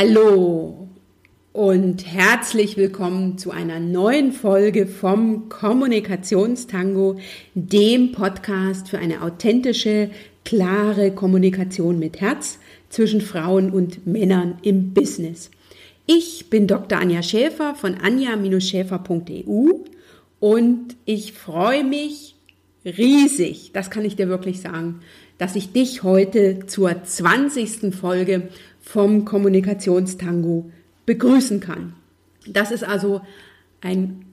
Hallo und herzlich willkommen zu einer neuen Folge vom Kommunikationstango, dem Podcast für eine authentische, klare Kommunikation mit Herz zwischen Frauen und Männern im Business. Ich bin Dr. Anja Schäfer von anja-schäfer.eu und ich freue mich riesig, das kann ich dir wirklich sagen, dass ich dich heute zur 20. Folge vom Kommunikationstango begrüßen kann. Das ist also ein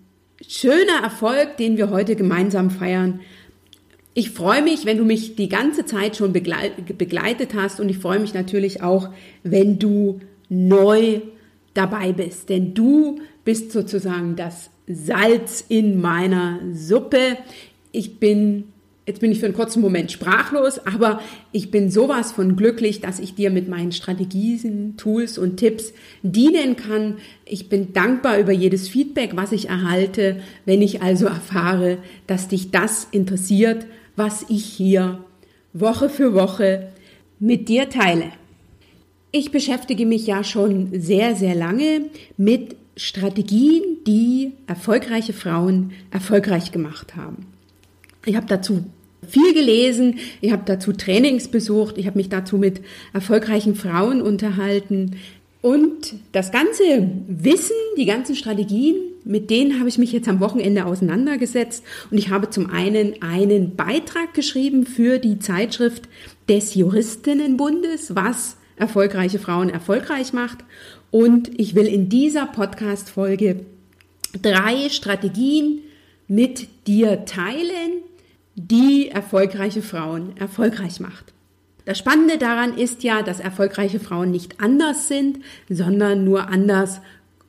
schöner Erfolg, den wir heute gemeinsam feiern. Ich freue mich, wenn du mich die ganze Zeit schon begleitet hast und ich freue mich natürlich auch, wenn du neu dabei bist, denn du bist sozusagen das Salz in meiner Suppe. Ich bin Jetzt bin ich für einen kurzen Moment sprachlos, aber ich bin sowas von glücklich, dass ich dir mit meinen Strategien, Tools und Tipps dienen kann. Ich bin dankbar über jedes Feedback, was ich erhalte, wenn ich also erfahre, dass dich das interessiert, was ich hier Woche für Woche mit dir teile. Ich beschäftige mich ja schon sehr, sehr lange mit Strategien, die erfolgreiche Frauen erfolgreich gemacht haben. Ich habe dazu viel gelesen, ich habe dazu Trainings besucht, ich habe mich dazu mit erfolgreichen Frauen unterhalten. Und das ganze Wissen, die ganzen Strategien, mit denen habe ich mich jetzt am Wochenende auseinandergesetzt. Und ich habe zum einen einen Beitrag geschrieben für die Zeitschrift des Juristinnenbundes, was erfolgreiche Frauen erfolgreich macht. Und ich will in dieser Podcast-Folge drei Strategien mit dir teilen, die erfolgreiche Frauen erfolgreich macht. Das Spannende daran ist ja, dass erfolgreiche Frauen nicht anders sind, sondern nur anders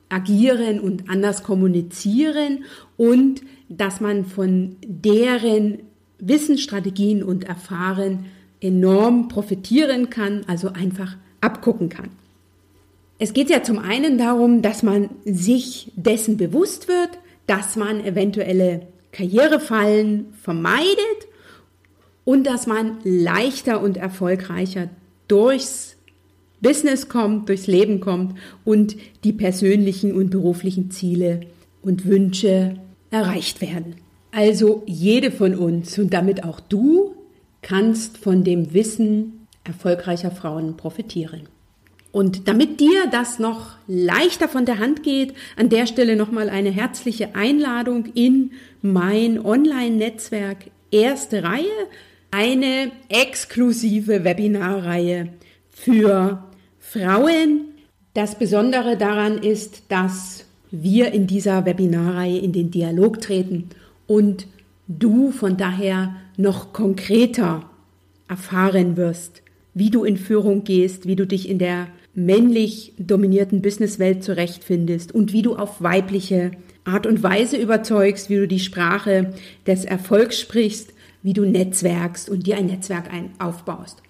agieren und anders kommunizieren und dass man von deren Wissensstrategien und Erfahren enorm profitieren kann, also einfach abgucken kann. Es geht ja zum einen darum, dass man sich dessen bewusst wird, dass man eventuelle Karrierefallen vermeidet und dass man leichter und erfolgreicher durchs Business kommt, durchs Leben kommt und die persönlichen und beruflichen Ziele und Wünsche erreicht werden. Also jede von uns und damit auch du kannst von dem Wissen erfolgreicher Frauen profitieren. Und damit dir das noch leichter von der Hand geht, an der Stelle nochmal eine herzliche Einladung in mein Online-Netzwerk Erste Reihe, eine exklusive Webinarreihe für Frauen. Das Besondere daran ist, dass wir in dieser Webinarreihe in den Dialog treten und du von daher noch konkreter erfahren wirst, wie du in Führung gehst, wie du dich in der männlich dominierten Businesswelt zurechtfindest und wie du auf weibliche Art und Weise überzeugst, wie du die Sprache des Erfolgs sprichst, wie du netzwerkst und dir ein Netzwerk ein aufbaust.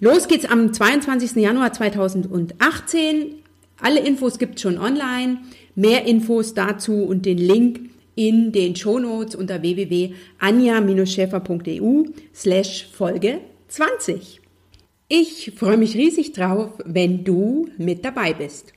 Los geht's am 22. Januar 2018. Alle Infos gibt's schon online. Mehr Infos dazu und den Link in den Shownotes unter www.anja-schäfer.eu slash Folge 20. Ich freue mich riesig drauf, wenn du mit dabei bist.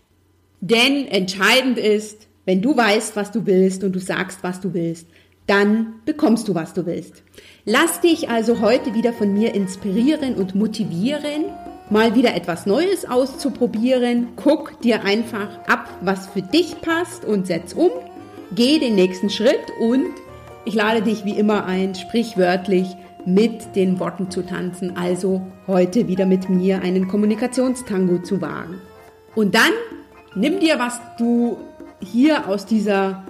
Denn entscheidend ist, wenn du weißt, was du willst und du sagst, was du willst, dann bekommst du, was du willst. Lass dich also heute wieder von mir inspirieren und motivieren, mal wieder etwas Neues auszuprobieren. Guck dir einfach ab, was für dich passt und setz um. Geh den nächsten Schritt und ich lade dich wie immer ein, sprichwörtlich, mit den Worten zu tanzen, also heute wieder mit mir einen Kommunikationstango zu wagen. Und dann nimm dir, was du hier aus dieser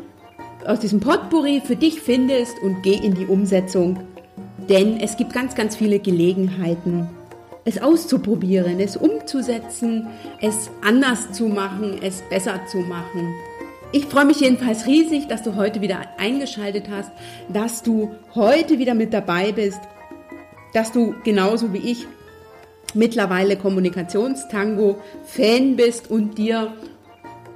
aus diesem Potpourri für dich findest und geh in die Umsetzung, denn es gibt ganz ganz viele Gelegenheiten, es auszuprobieren, es umzusetzen, es anders zu machen, es besser zu machen. Ich freue mich jedenfalls riesig, dass du heute wieder eingeschaltet hast, dass du heute wieder mit dabei bist, dass du genauso wie ich mittlerweile Kommunikationstango-Fan bist und dir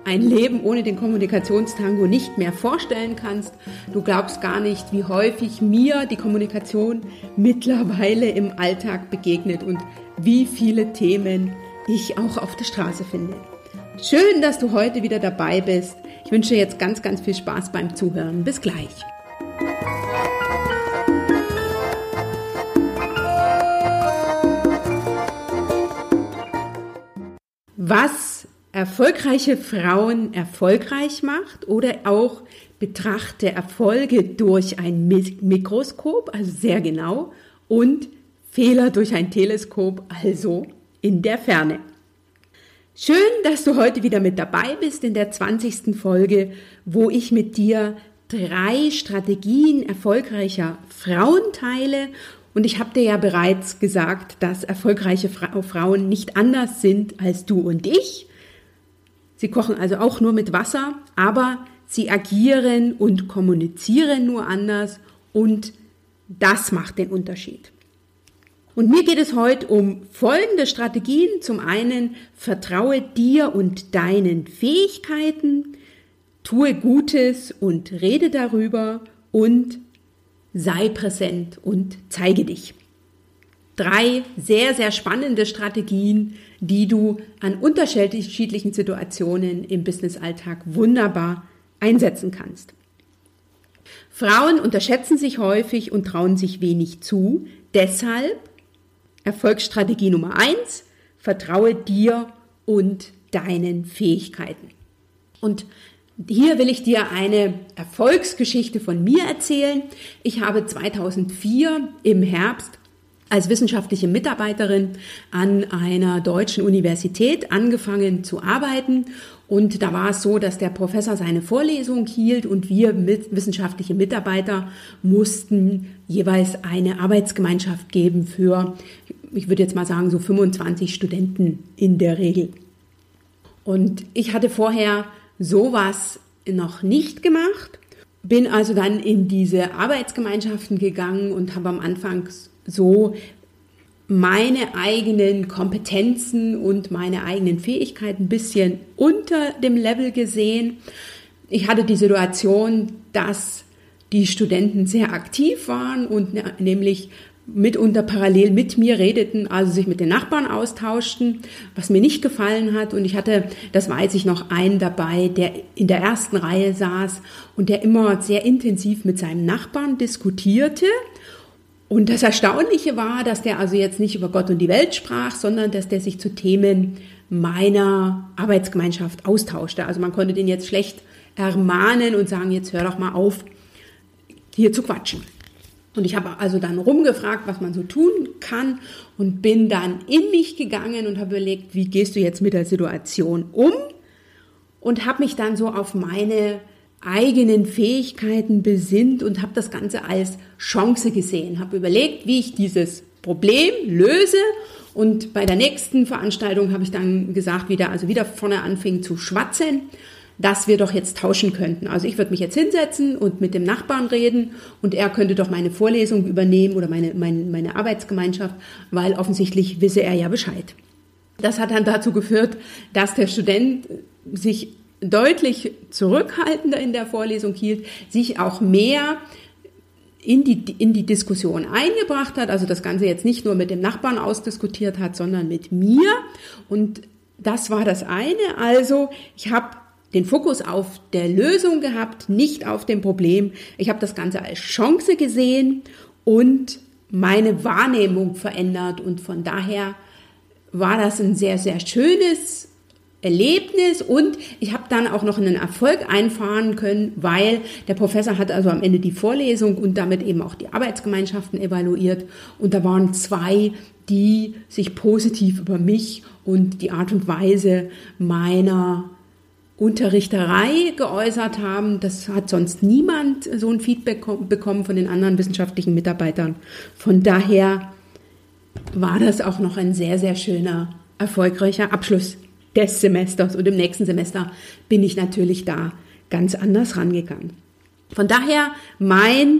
ein Leben ohne den Kommunikationstango nicht mehr vorstellen kannst. Du glaubst gar nicht, wie häufig mir die Kommunikation mittlerweile im Alltag begegnet und wie viele Themen ich auch auf der Straße finde. Schön, dass du heute wieder dabei bist. Ich wünsche jetzt ganz, ganz viel Spaß beim Zuhören. Bis gleich. Was erfolgreiche Frauen erfolgreich macht oder auch betrachte Erfolge durch ein Mikroskop, also sehr genau, und Fehler durch ein Teleskop, also in der Ferne. Schön, dass du heute wieder mit dabei bist in der 20. Folge, wo ich mit dir drei Strategien erfolgreicher Frauen teile. Und ich habe dir ja bereits gesagt, dass erfolgreiche Frauen nicht anders sind als du und ich. Sie kochen also auch nur mit Wasser, aber sie agieren und kommunizieren nur anders und das macht den Unterschied. Und mir geht es heute um folgende Strategien. Zum einen, vertraue dir und deinen Fähigkeiten, tue Gutes und rede darüber und sei präsent und zeige dich. Drei sehr, sehr spannende Strategien, die du an unterschiedlichen Situationen im Businessalltag wunderbar einsetzen kannst. Frauen unterschätzen sich häufig und trauen sich wenig zu. Deshalb Erfolgsstrategie Nummer eins, vertraue dir und deinen Fähigkeiten. Und hier will ich dir eine Erfolgsgeschichte von mir erzählen. Ich habe 2004 im Herbst als wissenschaftliche Mitarbeiterin an einer deutschen Universität angefangen zu arbeiten. Und da war es so, dass der Professor seine Vorlesung hielt und wir mit wissenschaftliche Mitarbeiter mussten jeweils eine Arbeitsgemeinschaft geben für, ich würde jetzt mal sagen, so 25 Studenten in der Regel. Und ich hatte vorher sowas noch nicht gemacht, bin also dann in diese Arbeitsgemeinschaften gegangen und habe am Anfang so meine eigenen Kompetenzen und meine eigenen Fähigkeiten ein bisschen unter dem Level gesehen. Ich hatte die Situation, dass die Studenten sehr aktiv waren und ne, nämlich mitunter parallel mit mir redeten, also sich mit den Nachbarn austauschten, was mir nicht gefallen hat. Und ich hatte, das weiß ich noch, einen dabei, der in der ersten Reihe saß und der immer sehr intensiv mit seinem Nachbarn diskutierte und das Erstaunliche war, dass der also jetzt nicht über Gott und die Welt sprach, sondern dass der sich zu Themen meiner Arbeitsgemeinschaft austauschte. Also man konnte den jetzt schlecht ermahnen und sagen, jetzt hör doch mal auf, hier zu quatschen. Und ich habe also dann rumgefragt, was man so tun kann und bin dann in mich gegangen und habe überlegt, wie gehst du jetzt mit der Situation um? Und habe mich dann so auf meine eigenen Fähigkeiten besinnt und habe das Ganze als Chance gesehen, habe überlegt, wie ich dieses Problem löse. Und bei der nächsten Veranstaltung habe ich dann gesagt, wie der also wieder vorne anfing zu schwatzen, dass wir doch jetzt tauschen könnten. Also ich würde mich jetzt hinsetzen und mit dem Nachbarn reden und er könnte doch meine Vorlesung übernehmen oder meine, meine, meine Arbeitsgemeinschaft, weil offensichtlich wisse er ja Bescheid. Das hat dann dazu geführt, dass der Student sich deutlich zurückhaltender in der Vorlesung hielt, sich auch mehr in die, in die Diskussion eingebracht hat, also das Ganze jetzt nicht nur mit dem Nachbarn ausdiskutiert hat, sondern mit mir. Und das war das eine. Also ich habe den Fokus auf der Lösung gehabt, nicht auf dem Problem. Ich habe das Ganze als Chance gesehen und meine Wahrnehmung verändert. Und von daher war das ein sehr, sehr schönes Erlebnis und ich habe dann auch noch einen Erfolg einfahren können, weil der Professor hat also am Ende die Vorlesung und damit eben auch die Arbeitsgemeinschaften evaluiert und da waren zwei, die sich positiv über mich und die Art und Weise meiner Unterrichterei geäußert haben. Das hat sonst niemand so ein Feedback bekommen von den anderen wissenschaftlichen Mitarbeitern. Von daher war das auch noch ein sehr, sehr schöner, erfolgreicher Abschluss des Semesters und im nächsten Semester bin ich natürlich da ganz anders rangegangen. Von daher meine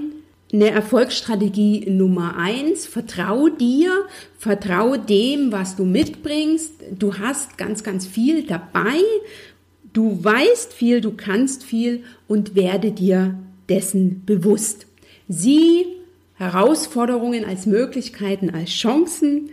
Erfolgsstrategie Nummer eins, vertrau dir, vertrau dem, was du mitbringst. Du hast ganz, ganz viel dabei. Du weißt viel, du kannst viel und werde dir dessen bewusst. Sieh Herausforderungen als Möglichkeiten, als Chancen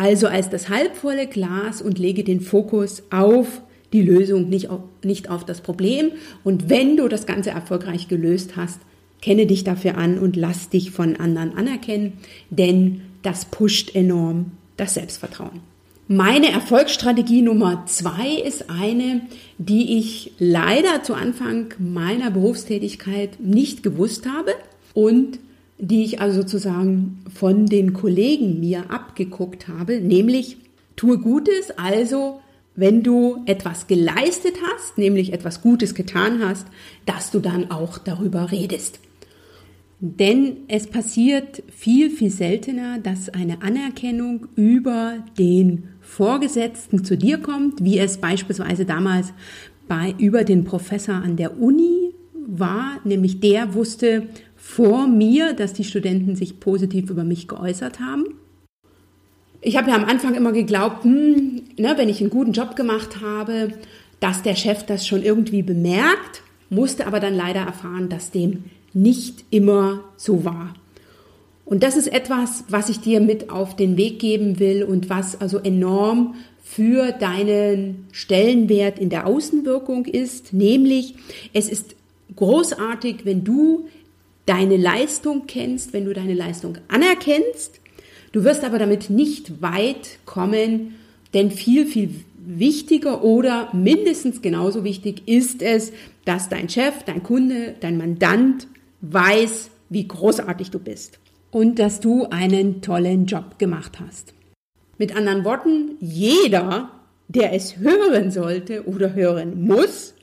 also als das halbvolle Glas und lege den Fokus auf die Lösung, nicht auf, nicht auf das Problem. Und wenn du das Ganze erfolgreich gelöst hast, kenne dich dafür an und lass dich von anderen anerkennen, denn das pusht enorm das Selbstvertrauen. Meine Erfolgsstrategie Nummer zwei ist eine, die ich leider zu Anfang meiner Berufstätigkeit nicht gewusst habe und die ich also sozusagen von den Kollegen mir abgeguckt habe, nämlich tue Gutes, also wenn du etwas geleistet hast, nämlich etwas Gutes getan hast, dass du dann auch darüber redest. Denn es passiert viel, viel seltener, dass eine Anerkennung über den Vorgesetzten zu dir kommt, wie es beispielsweise damals bei, über den Professor an der Uni war, nämlich der wusste vor mir, dass die Studenten sich positiv über mich geäußert haben. Ich habe ja am Anfang immer geglaubt, hm, ne, wenn ich einen guten Job gemacht habe, dass der Chef das schon irgendwie bemerkt, musste aber dann leider erfahren, dass dem nicht immer so war. Und das ist etwas, was ich dir mit auf den Weg geben will und was also enorm für deinen Stellenwert in der Außenwirkung ist, nämlich es ist großartig, wenn du deine Leistung kennst, wenn du deine Leistung anerkennst. Du wirst aber damit nicht weit kommen, denn viel, viel wichtiger oder mindestens genauso wichtig ist es, dass dein Chef, dein Kunde, dein Mandant weiß, wie großartig du bist und dass du einen tollen Job gemacht hast. Mit anderen Worten, jeder, der es hören sollte oder hören muss,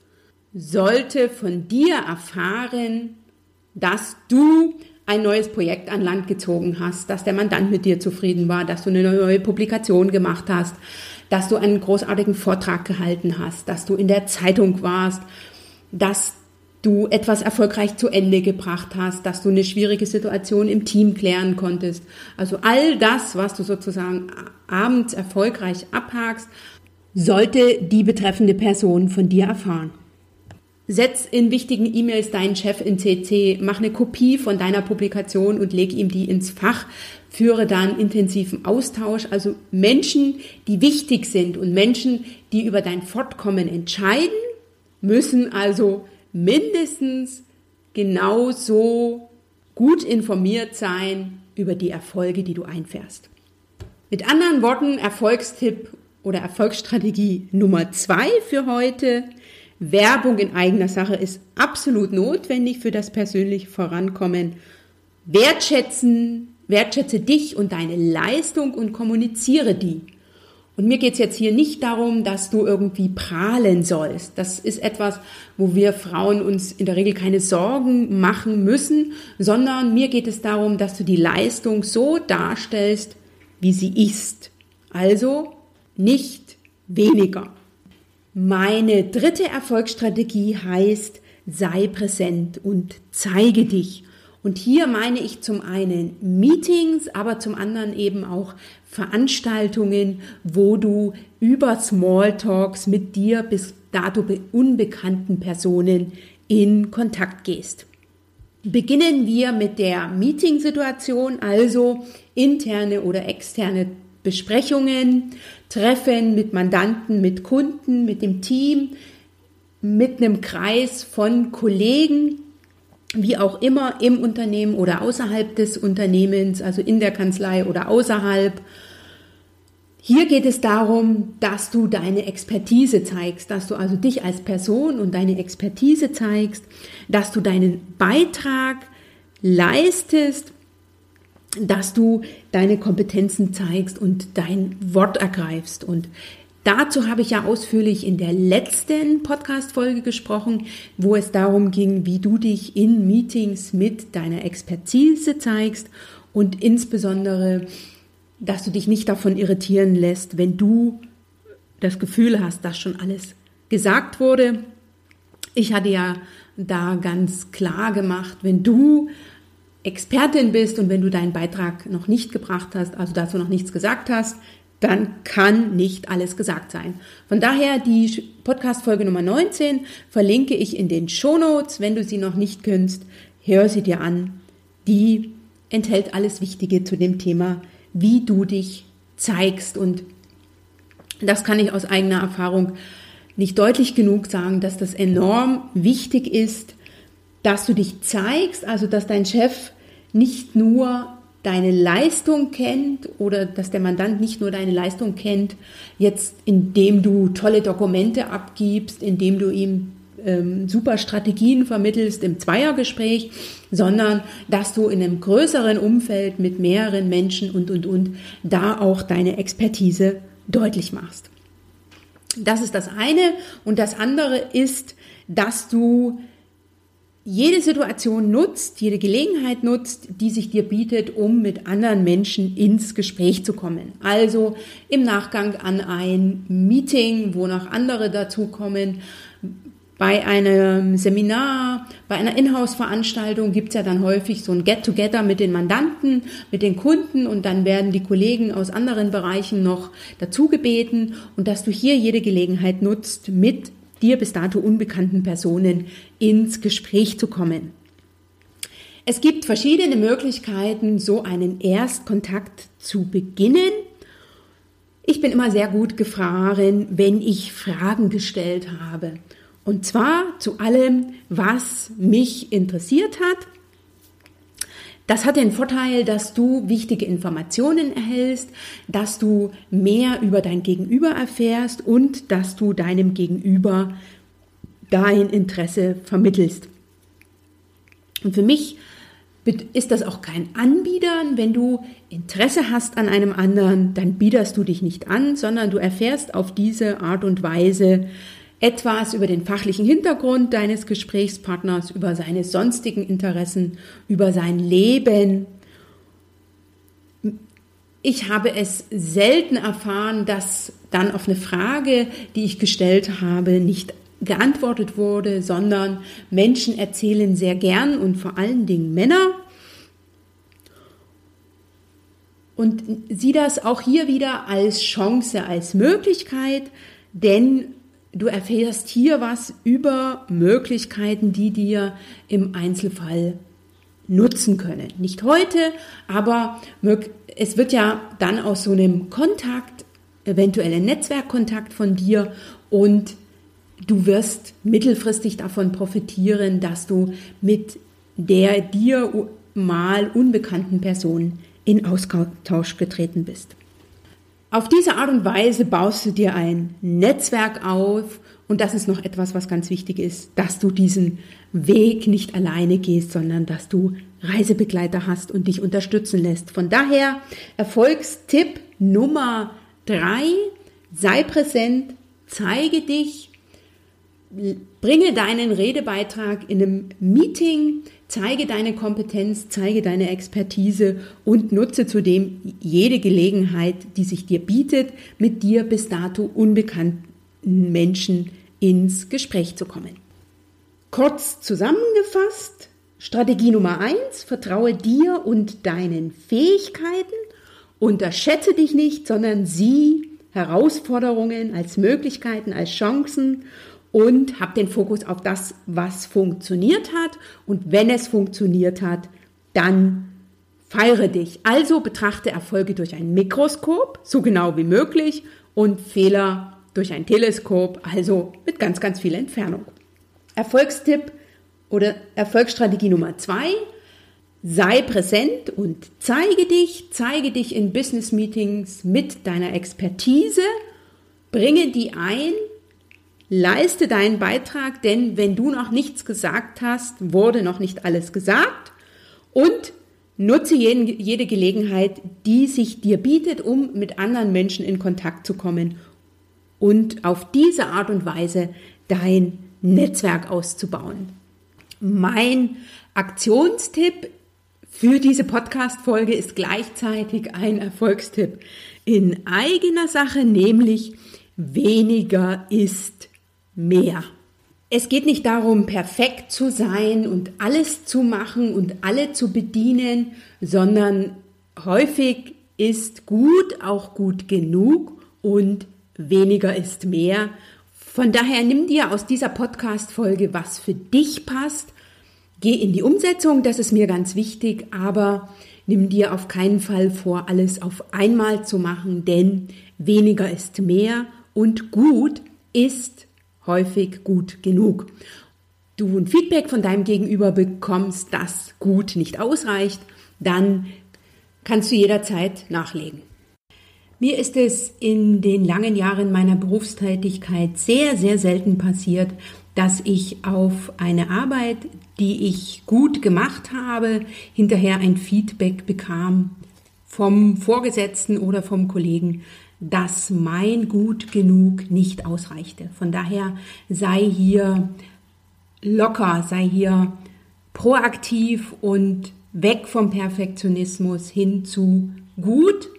sollte von dir erfahren, dass du ein neues Projekt an Land gezogen hast, dass der Mandant mit dir zufrieden war, dass du eine neue Publikation gemacht hast, dass du einen großartigen Vortrag gehalten hast, dass du in der Zeitung warst, dass du etwas erfolgreich zu Ende gebracht hast, dass du eine schwierige Situation im Team klären konntest. Also all das, was du sozusagen abends erfolgreich abhakst, sollte die betreffende Person von dir erfahren. Setz in wichtigen E-Mails deinen Chef in CC, mach eine Kopie von deiner Publikation und leg ihm die ins Fach, führe dann intensiven Austausch. Also Menschen, die wichtig sind und Menschen, die über dein Fortkommen entscheiden, müssen also mindestens genauso gut informiert sein über die Erfolge, die du einfährst. Mit anderen Worten, Erfolgstipp oder Erfolgsstrategie Nummer zwei für heute. Werbung in eigener Sache ist absolut notwendig für das persönliche Vorankommen. Wertschätzen, wertschätze dich und deine Leistung und kommuniziere die. Und mir geht's jetzt hier nicht darum, dass du irgendwie prahlen sollst. Das ist etwas, wo wir Frauen uns in der Regel keine Sorgen machen müssen, sondern mir geht es darum, dass du die Leistung so darstellst, wie sie ist. Also nicht weniger. Meine dritte Erfolgsstrategie heißt, sei präsent und zeige dich. Und hier meine ich zum einen Meetings, aber zum anderen eben auch Veranstaltungen, wo du über Smalltalks mit dir bis dato unbekannten Personen in Kontakt gehst. Beginnen wir mit der Meetingsituation, also interne oder externe Besprechungen, Treffen mit Mandanten, mit Kunden, mit dem Team, mit einem Kreis von Kollegen wie auch immer im Unternehmen oder außerhalb des Unternehmens, also in der Kanzlei oder außerhalb. Hier geht es darum, dass du deine Expertise zeigst, dass du also dich als Person und deine Expertise zeigst, dass du deinen Beitrag leistest, dass du deine Kompetenzen zeigst und dein Wort ergreifst. Und Dazu habe ich ja ausführlich in der letzten Podcast-Folge gesprochen, wo es darum ging, wie du dich in Meetings mit deiner Expertise zeigst und insbesondere, dass du dich nicht davon irritieren lässt, wenn du das Gefühl hast, dass schon alles gesagt wurde. Ich hatte ja da ganz klar gemacht, wenn du Expertin bist und wenn du deinen Beitrag noch nicht gebracht hast, also dazu noch nichts gesagt hast, dann kann nicht alles gesagt sein. Von daher die Podcast-Folge Nummer 19 verlinke ich in den Show Notes. Wenn du sie noch nicht kennst, hör sie dir an. Die enthält alles Wichtige zu dem Thema, wie du dich zeigst. Und das kann ich aus eigener Erfahrung nicht deutlich genug sagen, dass das enorm wichtig ist, dass du dich zeigst, also dass dein Chef nicht nur deine Leistung kennt oder dass der Mandant nicht nur deine Leistung kennt, jetzt indem du tolle Dokumente abgibst, indem du ihm ähm, super Strategien vermittelst im Zweiergespräch, sondern dass du in einem größeren Umfeld mit mehreren Menschen und, und, und da auch deine Expertise deutlich machst. Das ist das eine. Und das andere ist, dass du jede Situation nutzt, jede Gelegenheit nutzt, die sich dir bietet, um mit anderen Menschen ins Gespräch zu kommen. Also im Nachgang an ein Meeting, wo noch andere dazukommen, bei einem Seminar, bei einer Inhouse-Veranstaltung gibt's ja dann häufig so ein Get-Together mit den Mandanten, mit den Kunden und dann werden die Kollegen aus anderen Bereichen noch dazu gebeten und dass du hier jede Gelegenheit nutzt, mit dir bis dato unbekannten Personen ins Gespräch zu kommen. Es gibt verschiedene Möglichkeiten, so einen Erstkontakt zu beginnen. Ich bin immer sehr gut gefahren, wenn ich Fragen gestellt habe. Und zwar zu allem, was mich interessiert hat das hat den Vorteil, dass du wichtige Informationen erhältst, dass du mehr über dein Gegenüber erfährst und dass du deinem Gegenüber dein Interesse vermittelst. Und für mich ist das auch kein Anbiedern. Wenn du Interesse hast an einem anderen, dann biederst du dich nicht an, sondern du erfährst auf diese Art und Weise etwas über den fachlichen Hintergrund deines Gesprächspartners, über seine sonstigen Interessen, über sein Leben. Ich habe es selten erfahren, dass dann auf eine Frage, die ich gestellt habe, nicht geantwortet wurde, sondern Menschen erzählen sehr gern und vor allen Dingen Männer. Und sieh das auch hier wieder als Chance, als Möglichkeit, denn du erfährst hier was über Möglichkeiten, die dir im Einzelfall nutzen können. Nicht heute, aber es wird ja dann aus so einem Kontakt, eventuell ein Netzwerkkontakt von dir und du wirst mittelfristig davon profitieren, dass du mit der dir mal unbekannten Person in Austausch getreten bist. Auf diese Art und Weise baust du dir ein Netzwerk auf und das ist noch etwas, was ganz wichtig ist, dass du diesen Weg nicht alleine gehst, sondern dass du Reisebegleiter hast und dich unterstützen lässt. Von daher Erfolgstipp Nummer drei, sei präsent, zeige dich, bringe deinen Redebeitrag in einem Meeting, zeige deine Kompetenz, zeige deine Expertise und nutze zudem jede Gelegenheit, die sich dir bietet, mit dir bis dato unbekannten Menschen ins Gespräch zu kommen. Kurz zusammengefasst, Strategie Nummer eins: vertraue dir und deinen Fähigkeiten, unterschätze dich nicht, sondern sieh Herausforderungen als Möglichkeiten, als Chancen und hab den Fokus auf das, was funktioniert hat. Und wenn es funktioniert hat, dann feiere dich. Also betrachte Erfolge durch ein Mikroskop, so genau wie möglich, und Fehler durch ein Teleskop, also mit ganz, ganz viel Entfernung. Erfolgstipp oder Erfolgsstrategie Nummer zwei, sei präsent und zeige dich, zeige dich in Business Meetings mit deiner Expertise, bringe die ein Leiste deinen Beitrag, denn wenn du noch nichts gesagt hast, wurde noch nicht alles gesagt. Und nutze jeden, jede Gelegenheit, die sich dir bietet, um mit anderen Menschen in Kontakt zu kommen und auf diese Art und Weise dein Netzwerk auszubauen. Mein Aktionstipp für diese Podcast-Folge ist gleichzeitig ein Erfolgstipp in eigener Sache, nämlich weniger ist mehr. Es geht nicht darum, perfekt zu sein und alles zu machen und alle zu bedienen, sondern häufig ist gut auch gut genug und weniger ist mehr. Von daher nimm dir aus dieser Podcast-Folge, was für dich passt. Geh in die Umsetzung, das ist mir ganz wichtig, aber nimm dir auf keinen Fall vor, alles auf einmal zu machen, denn weniger ist mehr und gut ist häufig gut genug. Du ein Feedback von deinem Gegenüber bekommst, dass gut nicht ausreicht, dann kannst du jederzeit nachlegen. Mir ist es in den langen Jahren meiner Berufstätigkeit sehr, sehr selten passiert, dass ich auf eine Arbeit, die ich gut gemacht habe, hinterher ein Feedback bekam vom Vorgesetzten oder vom Kollegen, dass mein Gut genug nicht ausreichte. Von daher sei hier locker, sei hier proaktiv und weg vom Perfektionismus hin zu gut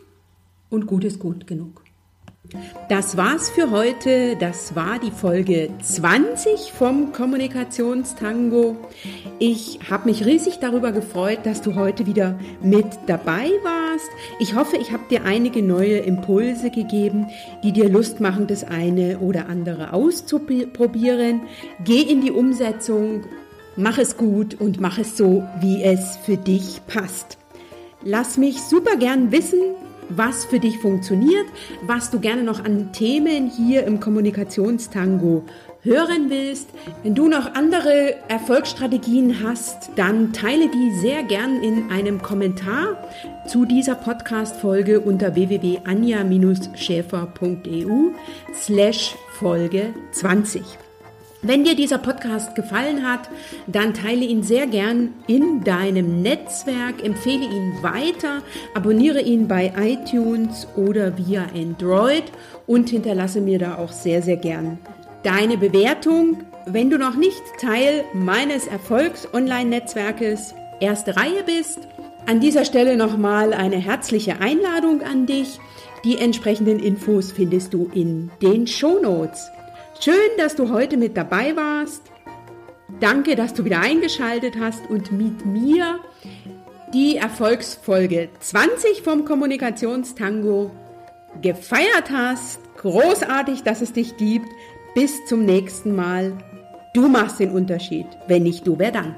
und gut ist gut genug. Das war's für heute. Das war die Folge 20 vom Kommunikationstango. Ich habe mich riesig darüber gefreut, dass du heute wieder mit dabei warst. Ich hoffe, ich habe dir einige neue Impulse gegeben, die dir Lust machen, das eine oder andere auszuprobieren. Geh in die Umsetzung, mach es gut und mach es so, wie es für dich passt. Lass mich super gern wissen, was für dich funktioniert, was du gerne noch an Themen hier im Kommunikationstango hören willst. Wenn du noch andere Erfolgsstrategien hast, dann teile die sehr gern in einem Kommentar zu dieser Podcast-Folge unter www.anja-schäfer.eu slash Folge 20. Wenn dir dieser Podcast gefallen hat, dann teile ihn sehr gern in deinem Netzwerk, empfehle ihn weiter, abonniere ihn bei iTunes oder via Android und hinterlasse mir da auch sehr, sehr gern deine Bewertung. Wenn du noch nicht Teil meines Erfolgs-Online-Netzwerkes erste Reihe bist, an dieser Stelle nochmal eine herzliche Einladung an dich. Die entsprechenden Infos findest du in den Shownotes. Schön, dass du heute mit dabei warst. Danke, dass du wieder eingeschaltet hast und mit mir die Erfolgsfolge 20 vom Kommunikationstango gefeiert hast. Großartig, dass es dich gibt. Bis zum nächsten Mal. Du machst den Unterschied. Wenn nicht du, wer dann?